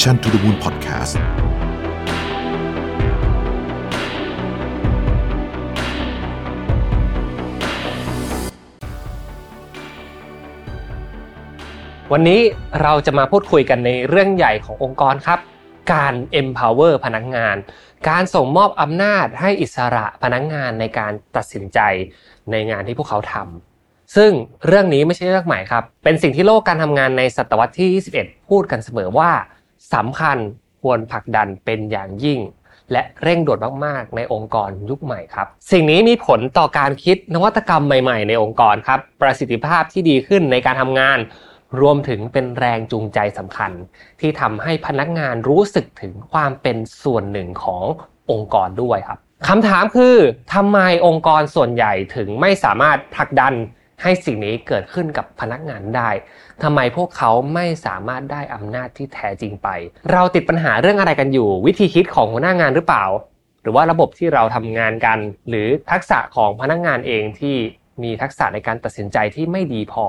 Mission to the Moon Podcast วันนี้เราจะมาพูดคุยกันในเรื่องใหญ่ขององค์กรครับ การ empower พนักงาน การส่งมอบอำนาจให้อิสระพนักงานในการตัดสินใจในงานที่พวกเขาทำซึ่งเรื่องนี้ไม่ใช่เรื่องใหม่ครับ เป็นสิ่งที่โลกการทำงานในศตวรรษที่ 21 พูดกันเสมอว่า สำคัญควรผลักดันเป็นอย่างยิ่ง และเร่งด่วนมากๆ ในองค์กรยุคใหม่ครับ สิ่งนี้มีผลต่อการคิดนวัตกรรมใหม่ๆ ในองค์กรครับ ประสิทธิภาพที่ดีขึ้นในการทำงาน รวมถึงเป็นแรงจูงใจสำคัญ ที่ทำให้พนักงานรู้สึกถึงความเป็นส่วนหนึ่งขององค์กรด้วยครับคำถามคือทำไมองค์กรส่วนใหญ่ถึงไม่สามารถผลักดัน ให้สิ่งนี้เกิดขึ้นกับพนักงานได้ทำไมพวกเขาไม่สามารถได้อำนาจที่แท้จริงไป เราติดปัญหาเรื่องอะไรกันอยู่ วิธีคิดของหัวหน้างานหรือเปล่า หรือว่าระบบที่เราทำงานกัน หรือทักษะของพนักงานเองที่มีทักษะในการตัดสินใจที่ไม่ดีพอ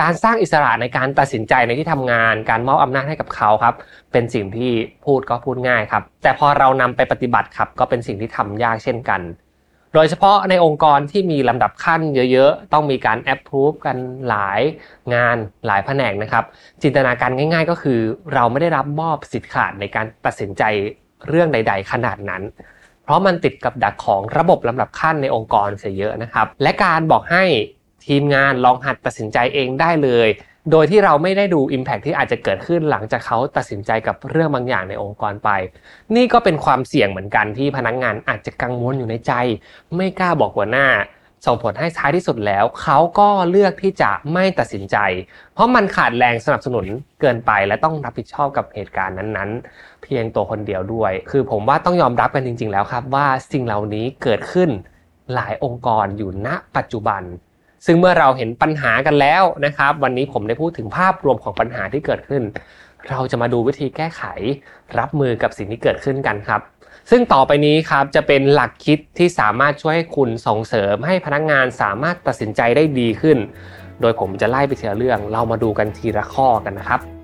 การสร้างอิสระในการตัดสินใจในที่ทำงาน การมอบอำนาจให้กับเขาครับ เป็นสิ่งที่พูดก็พูดง่ายครับ แต่พอเรานำไปปฏิบัติครับ ก็เป็นสิ่งที่ทำยากเช่นกัน โดยเฉพาะในองค์กรที่มีลำดับขั้นเยอะๆ ต้องมีการแอปพรูฟกันหลายงานหลายแผนกนะครับ จินตนาการง่าย ๆ ก็คือ เราไม่ได้รับมอบสิทธิ์ขาดในการตัดสินใจเรื่องใด ๆ ขนาดนั้น เพราะมันติดกับดักของระบบลำดับขั้นในองค์กรเสียเยอะนะครับ และการบอกให้ทีมงานลองหัดตัดสินใจเองได้เลย โดยที่เราไม่ได้ดู Impact ที่อาจจะเกิดขึ้นหลังจากเขาตัดสินใจกับเรื่องบางอย่างในองค์กรไป นี่ก็เป็นความเสี่ยงเหมือนกันที่พนักงานอาจจะกังวลอยู่ในใจ ไม่กล้าบอกหัวหน้า ส่งผลให้ท้ายที่สุดแล้ว เขาก็เลือกที่จะไม่ตัดสินใจ เพราะมันขาดแรงสนับสนุนเกินไป และต้องรับผิดชอบกับเหตุการณ์นั้นๆ เพียงตัวคนเดียวด้วย คือผมว่าต้องยอมรับกันจริง ๆ แล้วครับว่าสิ่งเหล่านี้เกิดขึ้นหลายองค์กรอยู่ณปัจจุบัน ซึ่งเมื่อเราเห็นปัญหากันแล้วนะครับ วันนี้ผมได้พูดถึงภาพรวมของปัญหาที่เกิดขึ้น เราจะมาดูวิธีแก้ไข รับมือกับสิ่งที่เกิดขึ้นกันครับ ซึ่งต่อไปนี้ครับจะเป็นหลักคิดที่สามารถช่วยให้คุณส่งเสริมให้พนักงานสามารถตัดสินใจได้ดีขึ้น โดยผมจะไล่ไปทีละเรื่อง เรามาดูกันทีละข้อกันนะครับ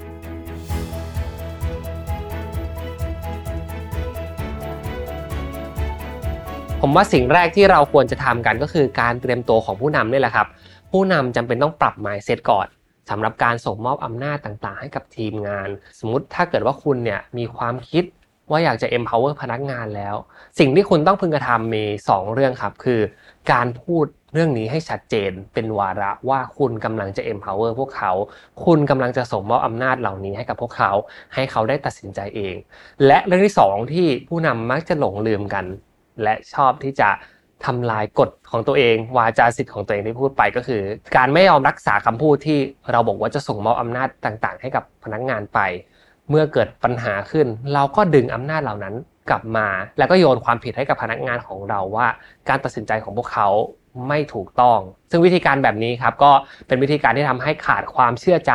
ผมว่าสิ่งแรกที่เราควรจะทำกันก็คือการเตรียมตัวของผู้นำนี่แหละครับ ผู้นำจำเป็นต้องปรับ mindset ก่อนสำหรับการส่งมอบอำนาจต่างๆ ให้กับทีมงาน สมมติถ้าเกิดว่าคุณเนี่ยมีความคิดว่าอยากจะ empower พนักงานแล้ว สิ่งที่คุณต้องพึงกระทำมี 2 เรื่องครับ คือการพูดเรื่องนี้ให้ชัดเจนเป็นวาระว่าคุณกำลังจะ empower พวกเขา คุณกำลังจะส่งมอบอำนาจเหล่านี้ให้กับพวกเขา ให้เขาได้ตัดสินใจเอง และเรื่องที่ 2 ที่ผู้นำมักจะหลงลืมกัน และชอบที่จะทำลายกฎของตัวเอง วาจาสิทธิ์ของตัวเองที่พูดไปก็คือ การไม่ยอมรักษาคำพูดที่เราบอกว่าจะส่งมอบอำนาจต่าง ๆ ให้กับพนักงานไป เมื่อเกิดปัญหาขึ้น เราก็ดึงอำนาจเหล่านั้นกลับมา แล้วก็โยนความผิดให้กับพนักงานของเราว่า การตัดสินใจของพวกเขาไม่ถูกต้อง ซึ่งวิธีการแบบนี้ครับก็เป็นวิธีการที่ทำให้ขาดความเชื่อใจ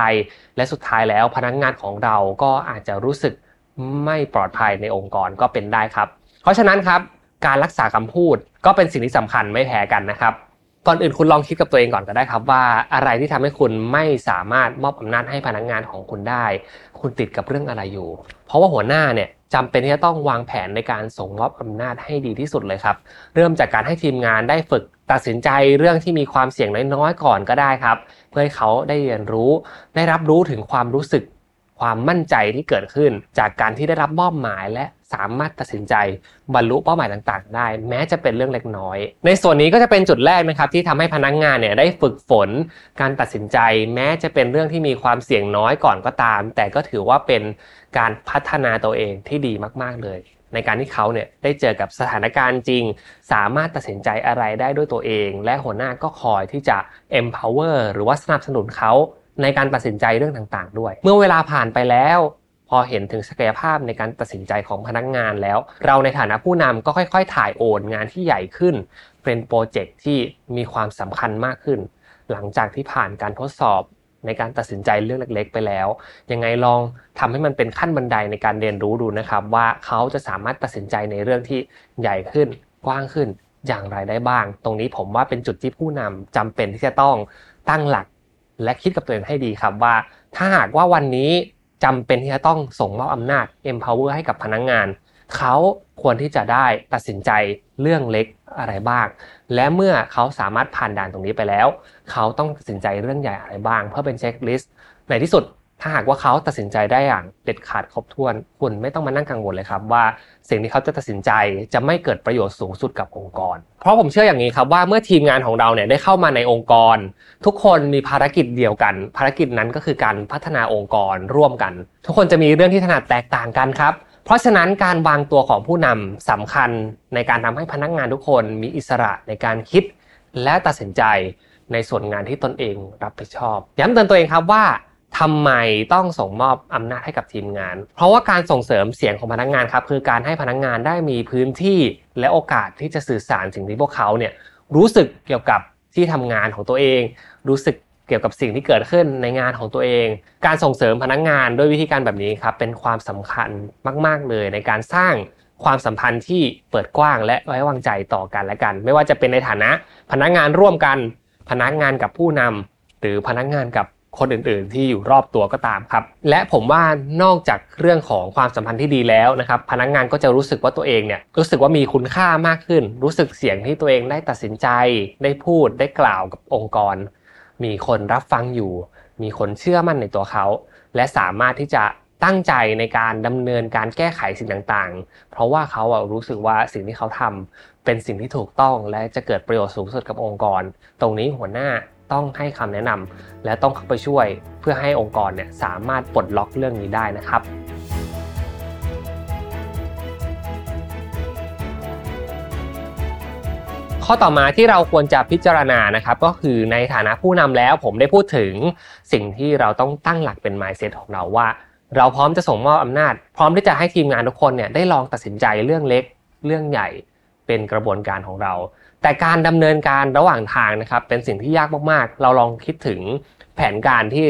และสุดท้ายแล้วพนักงานของเราก็อาจจะรู้สึกไม่ปลอดภัยในองค์กรก็เป็นได้ครับ เพราะฉะนั้นครับ การรักษาคำพูด ก็เป็นสิ่งที่สำคัญไม่แพ้กันนะครับก่อนอื่นคุณลองคิดกับตัวเองก่อนก็ได้ครับว่าอะไรที่ทำให้คุณไม่สามารถมอบอำนาจให้พนักงานของคุณได้ คุณติดกับเรื่องอะไรอยู่ เพราะว่าหัวหน้าเนี่ยจำเป็นที่จะต้องวางแผนในการส่งมอบอำนาจให้ดีที่สุดเลยครับ เริ่มจากการให้ทีมงานได้ฝึกตัดสินใจเรื่องที่มีความเสี่ยงน้อยๆก่อนก็ได้ครับ เพื่อให้เขาได้เรียนรู้ ได้รับรู้ถึงความรู้สึก ความมั่นใจที่เกิดขึ้น จากการที่ได้รับมอบหมายและ สามารถตัดสินใจบรรลุเป้าหมายต่างๆ ได้ แม้จะเป็นเรื่องเล็กน้อย ในส่วนนี้ก็จะเป็นจุดแรกนะครับที่ทำให้พนักงงานเนี่ยได้ฝึกฝนการตัดสินใจ แม้จะเป็นเรื่องที่มีความเสี่ยงน้อยก่อนก็ตาม แต่ก็ถือว่าเป็นการพัฒนาตัวเองที่ดีมากๆเลย ในการที่เขาเนี่ยได้เจอกับสถานการณ์จริง สามารถตัดสินใจอะไรได้ด้วยตัวเอง และหัวหน้าก็คอยที่จะ empower หรือว่าสนับสนุนเขาในการตัดสินใจเรื่องต่างๆ ด้วย เมื่อเวลาผ่านไปแล้ว พอเห็นถึงศักยภาพในการตัดสินใจของพนักงานแล้ว เราในฐานะผู้นำก็ค่อยๆ ถ่ายโอนงานที่ใหญ่ขึ้น เป็นโปรเจกต์ที่มีความสำคัญมากขึ้น หลังจากที่ผ่านการทดสอบในการตัดสินใจเรื่องเล็ก ๆ ไปแล้ว ยังไงลองทำให้มันเป็นขั้นบันไดในการเรียนรู้ดูนะครับ ว่าเขาจะสามารถตัดสินใจในเรื่องที่ใหญ่ขึ้น กว้างขึ้นอย่างไรได้บ้าง ตรงนี้ผมว่าเป็นจุดที่ผู้นำจำเป็นที่จะต้องตั้งหลัก และคิดกับตัวเองให้ดีครับว่า ถ้าหากว่าวันนี้ จำเป็นที่จะต้องส่งมอบอำนาจ empower ให้กับพนักงงาน เขาควรที่จะได้ตัดสินใจเรื่องเล็กอะไรบ้าง และเมื่อเขาสามารถผ่านด่านตรงนี้ไปแล้ว เขาต้องตัดสินใจเรื่องใหญ่อะไรบ้าง เพื่อเป็นเช็คลิสต์ในที่สุด ถ้าหากว่าเขาตัดสินใจได้อย่างเด็ดขาดครบถ้วน คุณไม่ต้องมานั่งกังวลเลยครับ ว่าสิ่งที่เขาจะตัดสินใจจะไม่เกิดประโยชน์สูงสุดกับองค์กร เพราะผมเชื่ออย่างนี้ครับว่าเมื่อทีมงานของเราเนี่ยได้เข้ามาในองค์กร ทุกคนมีภารกิจเดียวกัน ภารกิจนั้นก็คือการพัฒนาองค์กรร่วมกัน ทุกคนจะมีเรื่องที่ถนัดแตกต่างกันครับเพราะฉะนั้นการวางตัวของผู้นำสำคัญในการทำให้พนักงานทุกคนมีอิสระในการคิด และตัดสินใจในส่วนงานที่ตนเองรับผิดชอบ ย้ำเตือนตัวเองครับว่า ทำไมต้องส่งมอบอำนาจให้กับทีมงาน เพราะว่าการส่งเสริมเสียงของพนักงานครับคือการให้พนักงานได้มีพื้นที่และโอกาสที่จะสื่อสารสิ่งที่พวกเขาเนี่ยรู้สึกเกี่ยวกับที่ทำงานของตัวเอง รู้สึกเกี่ยวกับสิ่งที่เกิดขึ้นในงานของตัวเอง การส่งเสริมพนักงานด้วยวิธีการแบบนี้ครับเป็นความสำคัญมาก ๆ เลยในการสร้างความสัมพันธ์ที่เปิดกว้างและไว้วางใจต่อกันและกัน ไม่ว่าจะเป็นในฐานะพนักงานร่วมกัน พนักงานกับผู้นำหรือพนักงานกับ คนอื่นๆ ที่อยู่รอบตัวก็ตามครับ และผมว่านอกจากเรื่องของความสัมพันธ์ที่ดีแล้วนะครับ พนักงานก็จะรู้สึกว่าตัวเองเนี่ยรู้สึกว่ามีคุณค่ามากขึ้น รู้สึกเสียงที่ตัวเองได้ตัดสินใจ ได้พูดได้กล่าวกับองค์กร มีคนรับฟังอยู่ มีคนเชื่อมั่นในตัวเขา และสามารถที่จะตั้งใจในการดำเนินการแก้ไขสิ่งต่างๆ เพราะว่าเขารู้สึกว่าสิ่งที่เขาทำเป็นสิ่งที่ถูกต้องและจะเกิดประโยชน์สูงสุดกับองค์กร ตรงนี้หัวหน้า ต้องให้คำแนะนำและต้องเข้าไปช่วยเพื่อให้องค์กรเนี่ยสามารถปลดล็อกเรื่องนี้ได้นะครับข้อต่อมาที่เราควรจะพิจารณานะครับ ก็คือในฐานะผู้นำแล้วผมได้พูดถึงสิ่งที่เราต้องตั้งหลักเป็น mindset ของเราว่า เราพร้อมจะส่งมอบอำนาจ พร้อมที่จะให้ทีมงานทุกคนเนี่ยได้ลองตัดสินใจเรื่องเล็กเรื่องใหญ่เป็นกระบวนการของเรา แต่การดำเนินการระหว่างทางนะครับเป็นสิ่งที่ยากมากๆ เราลองคิดถึงแผนการที่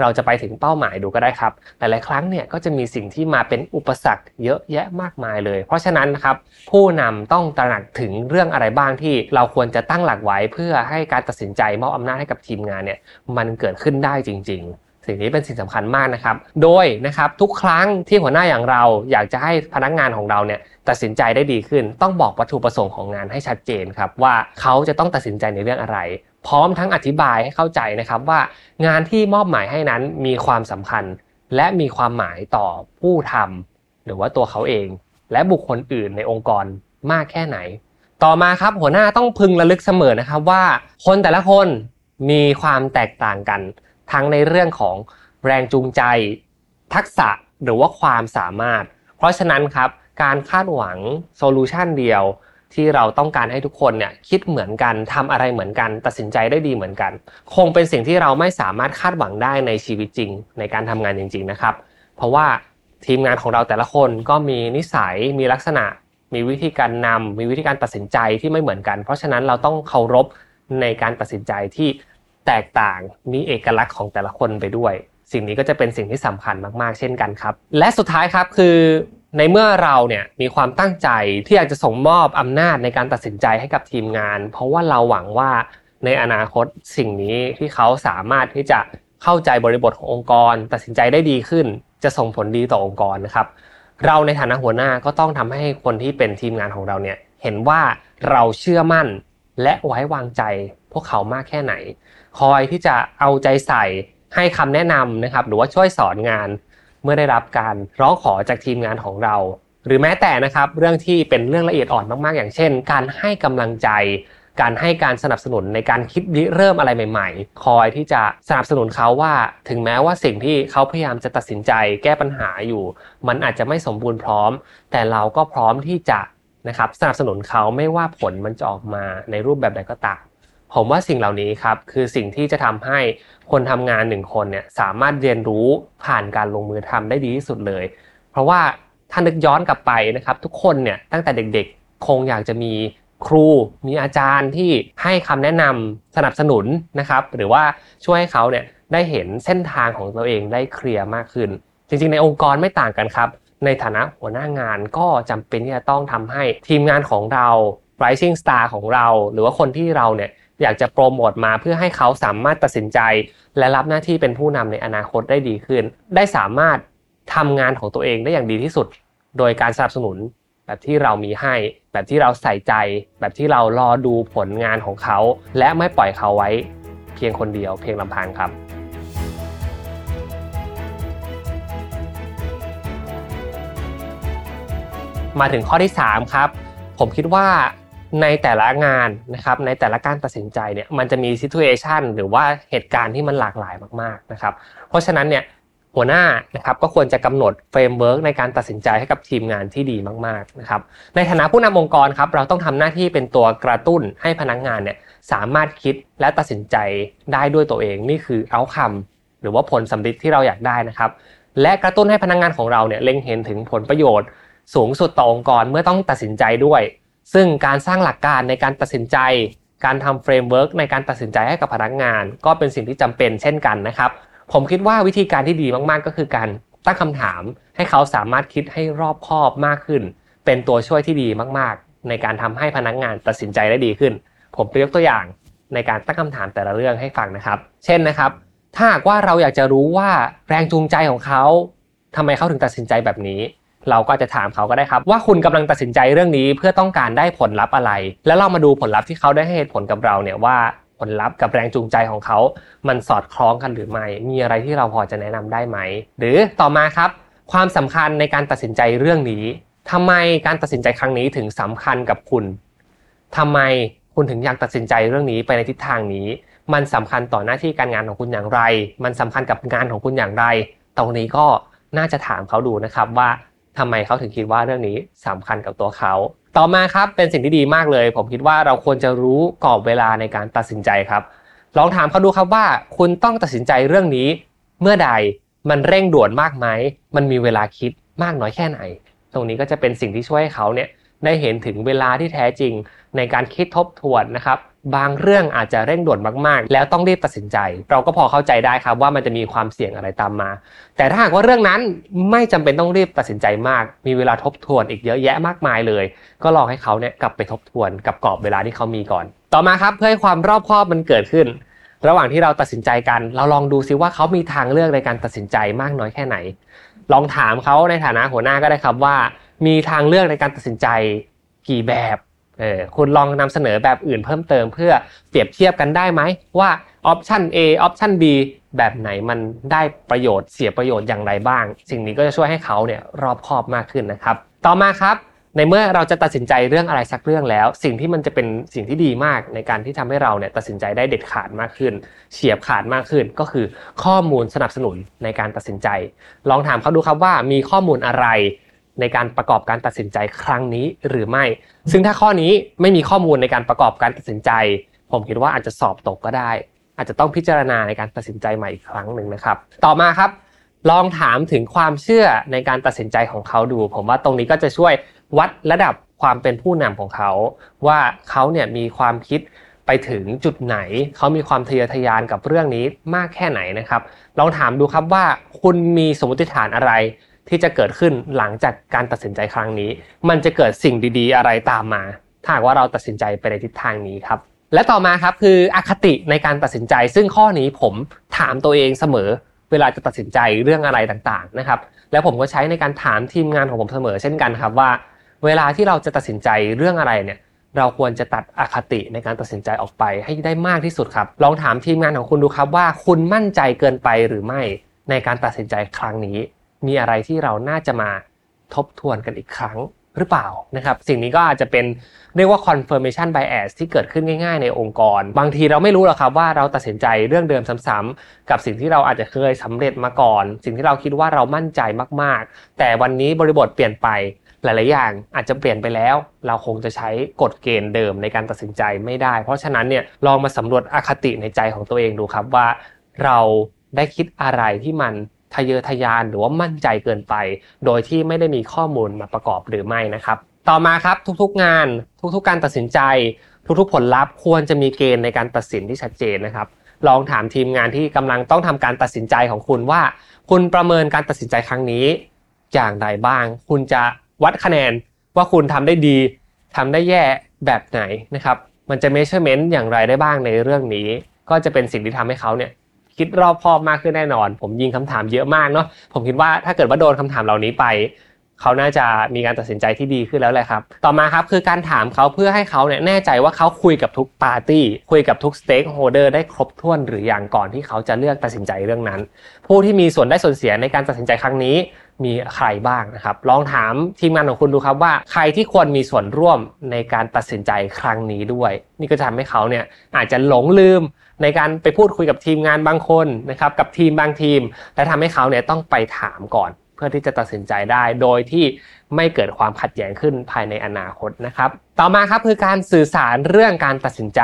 เราจะไปถึงเป้าหมายดูก็ได้ครับ หลายๆครั้งเนี่ยก็จะมีสิ่งที่มาเป็นอุปสรรคเยอะแยะมากมายเลย เพราะฉะนั้นนะครับผู้นำต้องตระหนักถึงเรื่องอะไรบ้างที่เราควรจะตั้งหลักไว้ เพื่อให้การตัดสินใจมอบอำนาจให้กับทีมงานเนี่ยมันเกิดขึ้นได้จริง ๆ สิ่งนี้เป็นสิ่งสำคัญมากนะครับ โดยนะครับทุกครั้งที่หัวหน้าอย่างเราอยากจะให้พนักงานของเราเนี่ยตัดสินใจได้ดีขึ้น ต้องบอกวัตถุประสงค์ของงานให้ชัดเจนครับว่าเขาจะต้องตัดสินใจในเรื่องอะไร พร้อมทั้งอธิบายให้เข้าใจนะครับว่างานที่มอบหมายให้นั้นมีความสำคัญ และมีความหมายต่อผู้ทำหรือว่าตัวเขาเอง และบุคคลอื่นในองค์กรมากแค่ไหน ต่อมาครับหัวหน้าต้องพึงระลึกเสมอนะครับว่า คนแต่ละคนมีความแตกต่างกัน ทั้งในเรื่องของแรงจูงใจ ทักษะหรือว่าความสามารถ เพราะฉะนั้นครับการคาดหวังโซลูชันเดียวที่เราต้องการให้ทุกคนเนี่ยคิดเหมือนกันทำอะไรเหมือนกัน ตัดสินใจได้ดีเหมือนกัน คงเป็นสิ่งที่เราไม่สามารถคาดหวังได้ในชีวิตจริง ในการทำงานจริง ๆนะครับ เพราะว่าทีมงานของเราแต่ละคนก็มีนิสัยมีลักษณะ มีวิธีการนำมีวิธีการตัดสินใจที่ไม่เหมือนกัน เพราะฉะนั้นเราต้องเคารพในการตัดสินใจที่ แตกต่างมีเอกลักษณ์ของแต่ละคนไปด้วย สิ่งนี้ก็จะเป็นสิ่งที่สำคัญมากๆ เช่นกันครับ และสุดท้ายครับคือในเมื่อเราเนี่ยมีความตั้งใจที่อยากจะส่งมอบอำนาจในการตัดสินใจให้กับทีมงาน เพราะว่าเราหวังว่าในอนาคตสิ่งนี้ที่เขาสามารถที่จะเข้าใจบริบทขององค์กร ตัดสินใจได้ดีขึ้น จะส่งผลดีต่อองค์กรนะครับ เราในฐานะหัวหน้าก็ต้องทำให้คนที่เป็นทีมงานของเราเนี่ยเห็นว่าเราเชื่อมั่นและไว้วางใจพวกเขามากแค่ไหน คอยที่จะเอาใจใส่ให้คำแนะนำนะครับ หรือว่าช่วยสอนงานเมื่อได้รับการร้องขอจากทีมงานของเรา หรือแม้แต่นะครับเรื่องที่เป็นเรื่องละเอียดอ่อนมากๆ อย่างเช่น การให้กำลังใจ การให้การสนับสนุนในการคิดเริ่มอะไรใหม่ ๆ คอยที่จะสนับสนุนเขาว่า ถึงแม้ว่าสิ่งที่เขาพยายามจะตัดสินใจแก้ปัญหาอยู่ มันอาจจะไม่สมบูรณ์พร้อม แต่เราก็พร้อมที่จะนะครับสนับสนุนเขาไม่ว่าผลมันจะออกมาในรูปแบบใดก็ตาม ผมว่าสิ่งเหล่านี้ครับคือสิ่งที่จะทำให้คนทำงานหนึ่งคนเนี่ยสามารถเรียนรู้ผ่านการลงมือทำได้ดีที่สุดเลย เพราะว่าถ้านึกย้อนกลับไปนะครับทุกคนเนี่ยตั้งแต่เด็กๆ คงอยากจะมีครูมีอาจารย์ที่ให้คำแนะนำสนับสนุนนะครับ หรือว่าช่วยให้เขาเนี่ยได้เห็นเส้นทางของตัวเองได้เคลียร์มากขึ้น จริงๆ ในองค์กรไม่ต่างกันครับ ในฐานะหัวหน้างานก็จำเป็นที่จะต้องทำให้ทีมงานของเรา rising star ของเรา หรือว่าคนที่เราเนี่ย อยากจะโปรโมทมาเพื่อให้เขาสามารถตัดสินใจ และรับหน้าที่เป็นผู้นำในอนาคตได้ดีขึ้น ได้สามารถทำงานของตัวเองได้อย่างดีที่สุด โดยการสนับสนุนแบบที่เรามีให้ แบบที่เราใส่ใจ แบบที่เรารอดูผลงานของเขา และไม่ปล่อยเขาไว้เพียงคนเดียว เพียงลำพังครับมาถึงข้อที่ 3 ครับ ผมคิดว่า ในแต่ละงานนะครับในแต่ละการตัดสินใจเนี่ยมันจะมีซิทูเอชันหรือว่าเหตุการณ์ที่มันหลากหลายมากๆนะครับเพราะฉะนั้นเนี่ยหัวหน้านะครับก็ควรจะกำหนด framework ในการตัดสินใจให้กับทีมงานที่ดีมากๆนะครับในฐานะผู้นำองค์กรครับเราต้องทำหน้าที่เป็นตัวกระตุ้นให้พนักงานเนี่ยสามารถคิดและตัดสินใจได้ด้วยตัวเอง นี่คือเอาคำหรือว่าผลสัมฤทธิ์ที่เราอยากได้นะครับ และกระตุ้นให้พนักงานของเราเนี่ยเล็งเห็นถึงผลประโยชน์ สูงสุดต่อองค์กรเมื่อต้องตัดสินใจด้วย ซึ่งการสร้างหลักการในการตัดสินใจ การทำ framework ในการตัดสินใจให้กับพนักงาน ก็เป็นสิ่งที่จำเป็นเช่นกันนะครับ ผมคิดว่าวิธีการที่ดีมากๆ ก็คือการตั้งคำถามให้เขาสามารถคิดให้รอบคอบมากขึ้น เป็นตัวช่วยที่ดีมากๆ ในการทำให้พนักงานตัดสินใจได้ดีขึ้น ผมยกตัวอย่างในการตั้งคำถามแต่ละเรื่องให้ฟังนะครับ เช่นนะครับ ถ้าหากว่าเราอยากจะรู้ว่าแรงจูงใจของเขาทำไมเขาถึงตัดสินใจแบบนี้ เราก็จะถามเขาก็ได้ครับ ว่าคุณกำลังตัดสินใจเรื่องนี้เพื่อต้องการได้ผลลัพธ์อะไร แล้วเรามาดูผลลัพธ์ที่เขาได้ให้เหตุผลกับเราเนี่ยว่าผลลัพธ์กับแรงจูงใจของเขา มันสอดคล้องกันหรือไม่ มีอะไรที่เราพอจะแนะนำได้ไหม หรือต่อมาครับ ความสำคัญในการตัดสินใจเรื่องนี้ทำไมการตัดสินใจครั้งนี้ถึงสำคัญกับคุณทำไมคุณถึงอยากตัดสินใจเรื่องนี้ไปในทิศทางนี้ มันสำคัญต่อหน้าที่การงานของคุณอย่างไร มันสำคัญกับงานของคุณอย่างไร ตรงนี้ก็น่าจะถามเขาดูนะครับว่า ทำไมเขาถึงคิดว่าเรื่องนี้สำคัญกับตัวเขา ต่อมาครับเป็นสิ่งที่ดีมากเลย ผมคิดว่าเราควรจะรู้กรอบเวลาในการตัดสินใจครับ ลองถามเขาดูครับว่า คุณต้องตัดสินใจเรื่องนี้ เมื่อใดมันเร่งด่วนมากไหมมันมีเวลาคิดมากน้อยแค่ไหน ตรงนี้ก็จะเป็นสิ่งที่ช่วยให้เขาเนี่ยได้เห็นถึงเวลาที่แท้จริง ในการคิดทบทวนนะครับบางเรื่องอาจจะเร่งด่วนมากๆ แล้วต้องรีบตัดสินใจ เราก็พอเข้าใจได้ครับว่ามันจะมีความเสี่ยงอะไรตามมา แต่ถ้าหากว่าเรื่องนั้นไม่จำเป็นต้องรีบตัดสินใจมาก มีเวลาทบทวนอีกเยอะแยะมากมายเลย ก็ลองให้เขาเนี่ยกลับไปทบทวนกับกรอบเวลาที่เขามีก่อน ต่อมาครับเพื่อให้ความรอบคอบมันเกิดขึ้น ระหว่างที่เราตัดสินใจกัน เราลองดูซิว่าเขามีทางเลือกในการตัดสินใจมากน้อยแค่ไหน ลองถามเขาในฐานะหัวหน้าก็ได้ครับว่า มีทางเลือกในการตัดสินใจกี่แบบ เออคุณลองนำเสนอแบบอื่นเพิ่มเติมเพื่อเปรียบเทียบกันได้ไหมว่าออปชัน A ออปชัน B แบบไหนมันได้ประโยชน์เสียประโยชน์อย่างไรบ้าง สิ่งนี้ก็จะช่วยให้เขาเนี่ยรอบคอบมากขึ้นนะครับ ต่อมาครับในเมื่อเราจะตัดสินใจเรื่องอะไรสักเรื่องแล้ว สิ่งที่มันจะเป็นสิ่งที่ดีมากในการที่ทำให้เราเนี่ยตัดสินใจได้เด็ดขาดมากขึ้น เฉียบขาดมากขึ้น ก็คือข้อมูลสนับสนุนในการตัดสินใจ ลองถามเขาดูครับว่ามีข้อมูลอะไร ในการประกอบการตัดสินใจครั้งนี้หรือไม่ ซึ่งถ้าข้อนี้ไม่มีข้อมูลในการประกอบการตัดสินใจ ผมคิดว่าอาจจะสอบตกก็ได้ อาจจะต้องพิจารณาในการตัดสินใจใหม่อีกครั้งหนึ่งนะครับ ต่อมาครับ ลองถามถึงความเชื่อในการตัดสินใจของเขาดู ผมว่าตรงนี้ก็จะช่วยวัดระดับความเป็นผู้นำของเขา ว่าเขาเนี่ยมีความคิดไปถึงจุดไหน เขามีความทะเยอทะยานกับเรื่องนี้มากแค่ไหนนะครับ ลองถามดูครับว่าคุณมีสมมติฐานอะไร ที่จะเกิดขึ้นหลังจากการตัดสินใจครั้งนี้ มันจะเกิดสิ่งดีๆ อะไรตามมา ถ้าหากว่าเราตัดสินใจไปในทิศทางนี้ครับ และต่อมาครับคืออคติในการตัดสินใจ ซึ่งข้อนี้ผมถามตัวเองเสมอ เวลาจะตัดสินใจเรื่องอะไรต่างๆนะครับ แล้วผมก็ใช้ในการถามทีมงานของผมเสมอ เช่นกันครับว่า เวลาที่เราจะตัดสินใจเรื่องอะไรเนี่ยเราควรจะตัดอคติในการตัดสินใจออกไปให้ได้มากที่สุดครับ ลองถามทีมงานของคุณดูครับว่าคุณมั่นใจเกินไปหรือไม่ในการตัดสินใจครั้งนี้ มีอะไรที่เราน่าจะมาทบทวนกันอีกครั้งหรือเปล่านะครับสิ่งนี้ก็อาจจะเป็นเรียกว่า confirmation bias ที่เกิดขึ้นง่าย ๆ ในองค์กร บางทีเราไม่รู้หรอกครับว่าเราตัดสินใจเรื่องเดิมซ้ำๆกับสิ่งที่เราอาจจะเคยสำเร็จมาก่อน สิ่งที่เราคิดว่าเรามั่นใจมากๆ แต่วันนี้บริบทเปลี่ยนไปหลายๆอย่างอาจจะเปลี่ยนไปแล้ว เราคงจะใช้กฎเกณฑ์เดิมในการตัดสินใจไม่ได้ เพราะฉะนั้นเนี่ยลองมาสำรวจอคติในใจของตัวเองดูครับว่า เราได้คิดอะไรที่มัน ทะเยอทะยานหรือว่ามั่นใจเกินไป โดยที่ไม่ได้มีข้อมูลมาประกอบหรือไม่นะครับ ต่อมาครับทุกๆงาน ทุกๆการตัดสินใจ ทุกๆผลลัพธ์ควรจะมีเกณฑ์ในการตัดสินที่ชัดเจนนะครับ ลองถามทีมงานที่กำลังต้องทำการตัดสินใจของคุณว่า คุณประเมินการตัดสินใจครั้งนี้ อย่างไรบ้าง คุณจะวัดคะแนนว่าคุณทำได้ดีทำได้แย่แบบไหนนะครับมันจะ measurement อย่างไรได้บ้างในเรื่องนี้ ก็จะเป็นสิ่งที่ทำให้เขาเนี่ย คิดรอบคอบมากขึ้นแน่นอน ผมยิงคำถามเยอะมากเนาะผมคิดว่าถ้าเกิดว่าโดนคำถามเหล่านี้ไปเขาน่าจะมีการตัดสินใจที่ดีขึ้นแล้วแหละครับ ต่อมาครับคือการถามเขาเพื่อให้เขาเนี่ยแน่ใจว่าเขาคุยกับทุกปาร์ตี้ คุยกับทุก stakeholder ได้ครบถ้วนหรืออย่างก่อนที่เขาจะเลือกตัดสินใจเรื่องนั้น ผู้ที่มีส่วนได้ส่วนเสียในการตัดสินใจครั้งนี้มีใครบ้างนะครับ ลองถามทีมงานของคุณดูครับว่าใครที่ควรมีส่วนร่วมในการตัดสินใจครั้งนี้ด้วย นี่ก็จะทำให้เขาเนี่ยอาจจะหลงลืม ในการไปพูดคุยกับทีมงานบางคนนะครับกับทีมบางทีม และทำให้เขาเนี่ยต้องไปถามก่อน เพื่อที่จะตัดสินใจได้ โดยที่ไม่เกิดความขัดแย้งขึ้นภายในอนาคตนะครับ ต่อมาครับคือการสื่อสารเรื่องการตัดสินใจ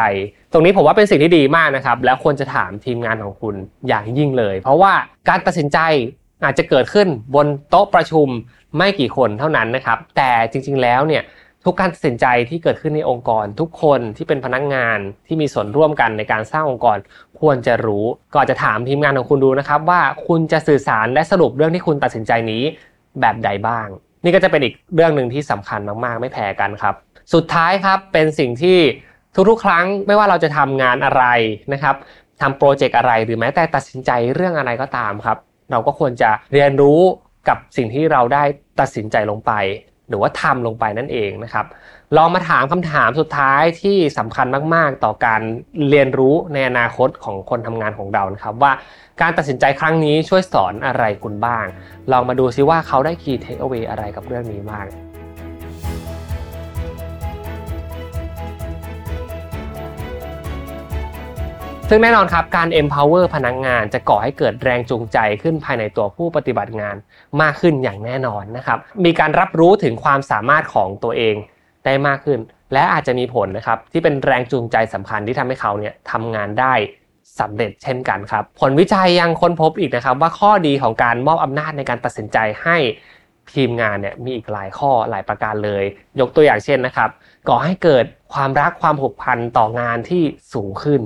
ตรงนี้ผมว่าเป็นสิ่งที่ดีมากนะครับ แล้วควรจะถามทีมงานของคุณอย่างยิ่งเลย เพราะว่าการตัดสินใจอาจจะเกิดขึ้นบนโต๊ะประชุมไม่กี่คนเท่านั้นนะครับ แต่จริง ๆ แล้วเนี่ย ทุกการตัดสินใจที่เกิดขึ้นในองค์กร ทุกคนที่เป็นพนักงงานที่มีส่วนร่วมกันในการสร้างองค์กร ควรจะรู้ก่อนจะถามทีมงานของคุณดูนะครับว่าคุณจะสื่อสารและสรุปเรื่องที่คุณตัดสินใจนี้แบบใดบ้าง นี่ก็จะเป็นอีกเรื่องหนึ่งที่สำคัญมากๆ ไม่แพ้กันครับ สุดท้ายครับเป็นสิ่งที่ทุกๆ ครั้งไม่ว่าเราจะทำงานอะไรนะครับทำโปรเจกต์อะไรหรือแม้แต่ตัดสินใจเรื่องอะไรก็ตามครับ เราก็ควรจะเรียนรู้กับสิ่งที่เราได้ตัดสินใจลงไป หรือว่าทำลงไปนั่นเองนะครับ ลองมาถามคำถามสุดท้ายที่สำคัญมากๆ ต่อการเรียนรู้ในอนาคตของคนทำงานของเรานะครับ ว่าการตัดสินใจครั้งนี้ช่วยสอนอะไรคุณบ้าง ลองมาดูซิว่าเขาได้ key takeaway อะไรกับเรื่องนี้บ้าง ซึ่งแน่นอนครับการ empower พนักงงานจะก่อให้เกิดแรงจูงใจขึ้นภายในตัวผู้ปฏิบัติงานมากขึ้นอย่างแน่นอนนะครับ มีการรับรู้ถึงความสามารถของตัวเองได้มากขึ้น และอาจจะมีผลนะครับที่เป็นแรงจูงใจสำคัญที่ทำให้เขาเนี่ยทำงานได้สำเร็จเช่นกันครับ ผลวิจัยยังค้นพบอีกนะครับ ว่าข้อดีของการมอบอำนาจในการตัดสินใจให้ทีมงานเนี่ยมีอีกหลายข้อหลายประการเลย ยกตัวอย่างเช่นนะครับก่อให้เกิดความรักความผูกพันต่องานที่สูงขึ้น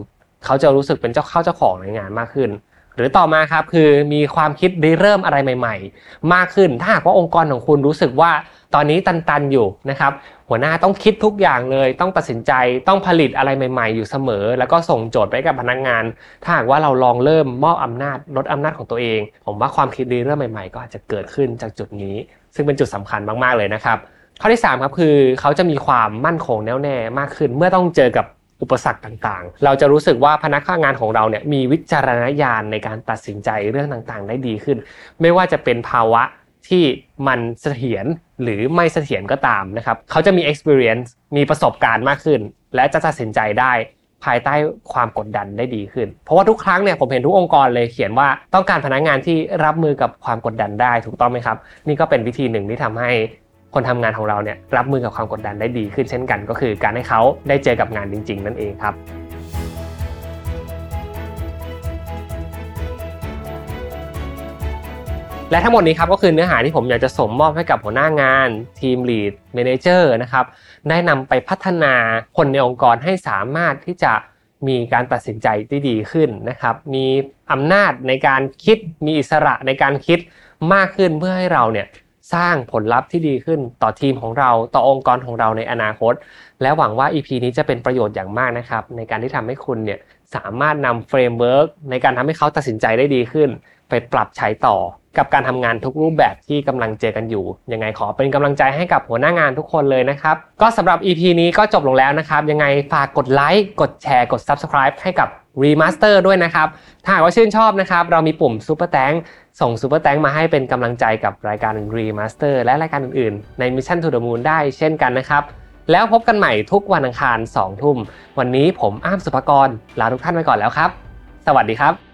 เขาจะรู้สึกเป็นเจ้าเข้าเจ้าของในงานมากขึ้น หรือต่อมาครับคือมีความคิดริเริ่มอะไรใหม่ ๆ มากขึ้น ถ้าหากว่าองค์กรของคุณรู้สึกว่าตอนนี้ตันๆอยู่นะครับ หัวหน้าต้องคิดทุกอย่างเลย ต้องตัดสินใจต้องผลิตอะไรใหม่ๆ อยู่เสมอ แล้วก็ส่งโจทย์ไปกับพนักงาน ถ้าหากว่าเราลองเริ่มมอบอำนาจลดอำนาจของตัวเอง ผมว่าความคิดริเริ่มใหม่ๆ ก็อาจจะเกิดขึ้นจากจุดนี้ ซึ่งเป็นจุดสำคัญมากๆเลยนะครับ ข้อที่3ครับคือเขาจะมีความมั่นคงแน่วแน่มากขึ้น เมื่อต้องเจอกับ อุปสรรคต่างๆ เราจะรู้สึกว่าพนักงานของเราเนี่ยมีวิจารณญาณในการตัดสินใจเรื่องต่างๆ ได้ดีขึ้น ไม่ว่าจะเป็นภาวะที่มันเสถียรหรือไม่เสถียรก็ตามนะครับ เขาจะมี experience มีประสบการณ์มากขึ้น และจะตัดสินใจได้ภายใต้ความกดดันได้ดีขึ้น เพราะว่าทุกครั้งเนี่ยผมเห็นทุกองค์กรเลยเขียนว่าต้องการพนักงานที่รับมือกับความกดดันได้ถูกต้องไหมครับ นี่ก็เป็นวิธีหนึ่งที่ทำให้ คนทำงานของเราเนี่ยรับมือกับความกดดันได้ดีขึ้นเช่นกัน ก็คือการให้เขาได้เจอกับงานจริง ๆ นั่นเองครับและทั้งหมดนี้ครับก็คือเนื้อหาที่ผมอยากจะส่งมอบให้กับหัวหน้างานทีมลีดเมนเจอร์นะครับได้นำไปพัฒนาคนในองค์กรให้สามารถที่จะมีการตัดสินใจที่ดีขึ้นนะครับมีอำนาจในการคิดมีอิสระในการคิดมากขึ้นเพื่อให้เราเนี่ย สร้างผลลัพธ์ที่ดีขึ้นต่อทีมของเราต่อองค์กรของเราในอนาคต และหวังว่า EP นี้จะเป็นประโยชน์อย่างมากนะครับ ในการที่ทำให้คุณเนี่ยสามารถนำ framework ในการทำให้เขาตัดสินใจได้ดีขึ้น ไปปรับใช้ต่อ กับการทำงานทุกรูปแบบที่กำลังเจอกันอยู่ ยังไงขอเป็นกำลังใจให้กับหัวหน้างานทุกคนเลยนะครับ ก็สำหรับ EP นี้ก็จบลงแล้วนะครับ ยังไงฝากกดไลค์กดแชร์กด Subscribe ให้กับ Remaster ด้วยนะครับ ถ้าหากว่าชื่นชอบนะครับ เรามีปุ่ม Super t a n k ส่ง Super t a n k มาให้เป็นกำลังใจกับรายการ Remaster และรายการอื่นๆ ใน Mission to the Moon ได้เช่นกันนะครับแล้วพบกันใหม่ทุกวันอังคาร2ทุ่ม วันนี้ผมอ้ามสุภกร ลาทุกท่านไปก่อนแล้วครับ สวัสดีครับ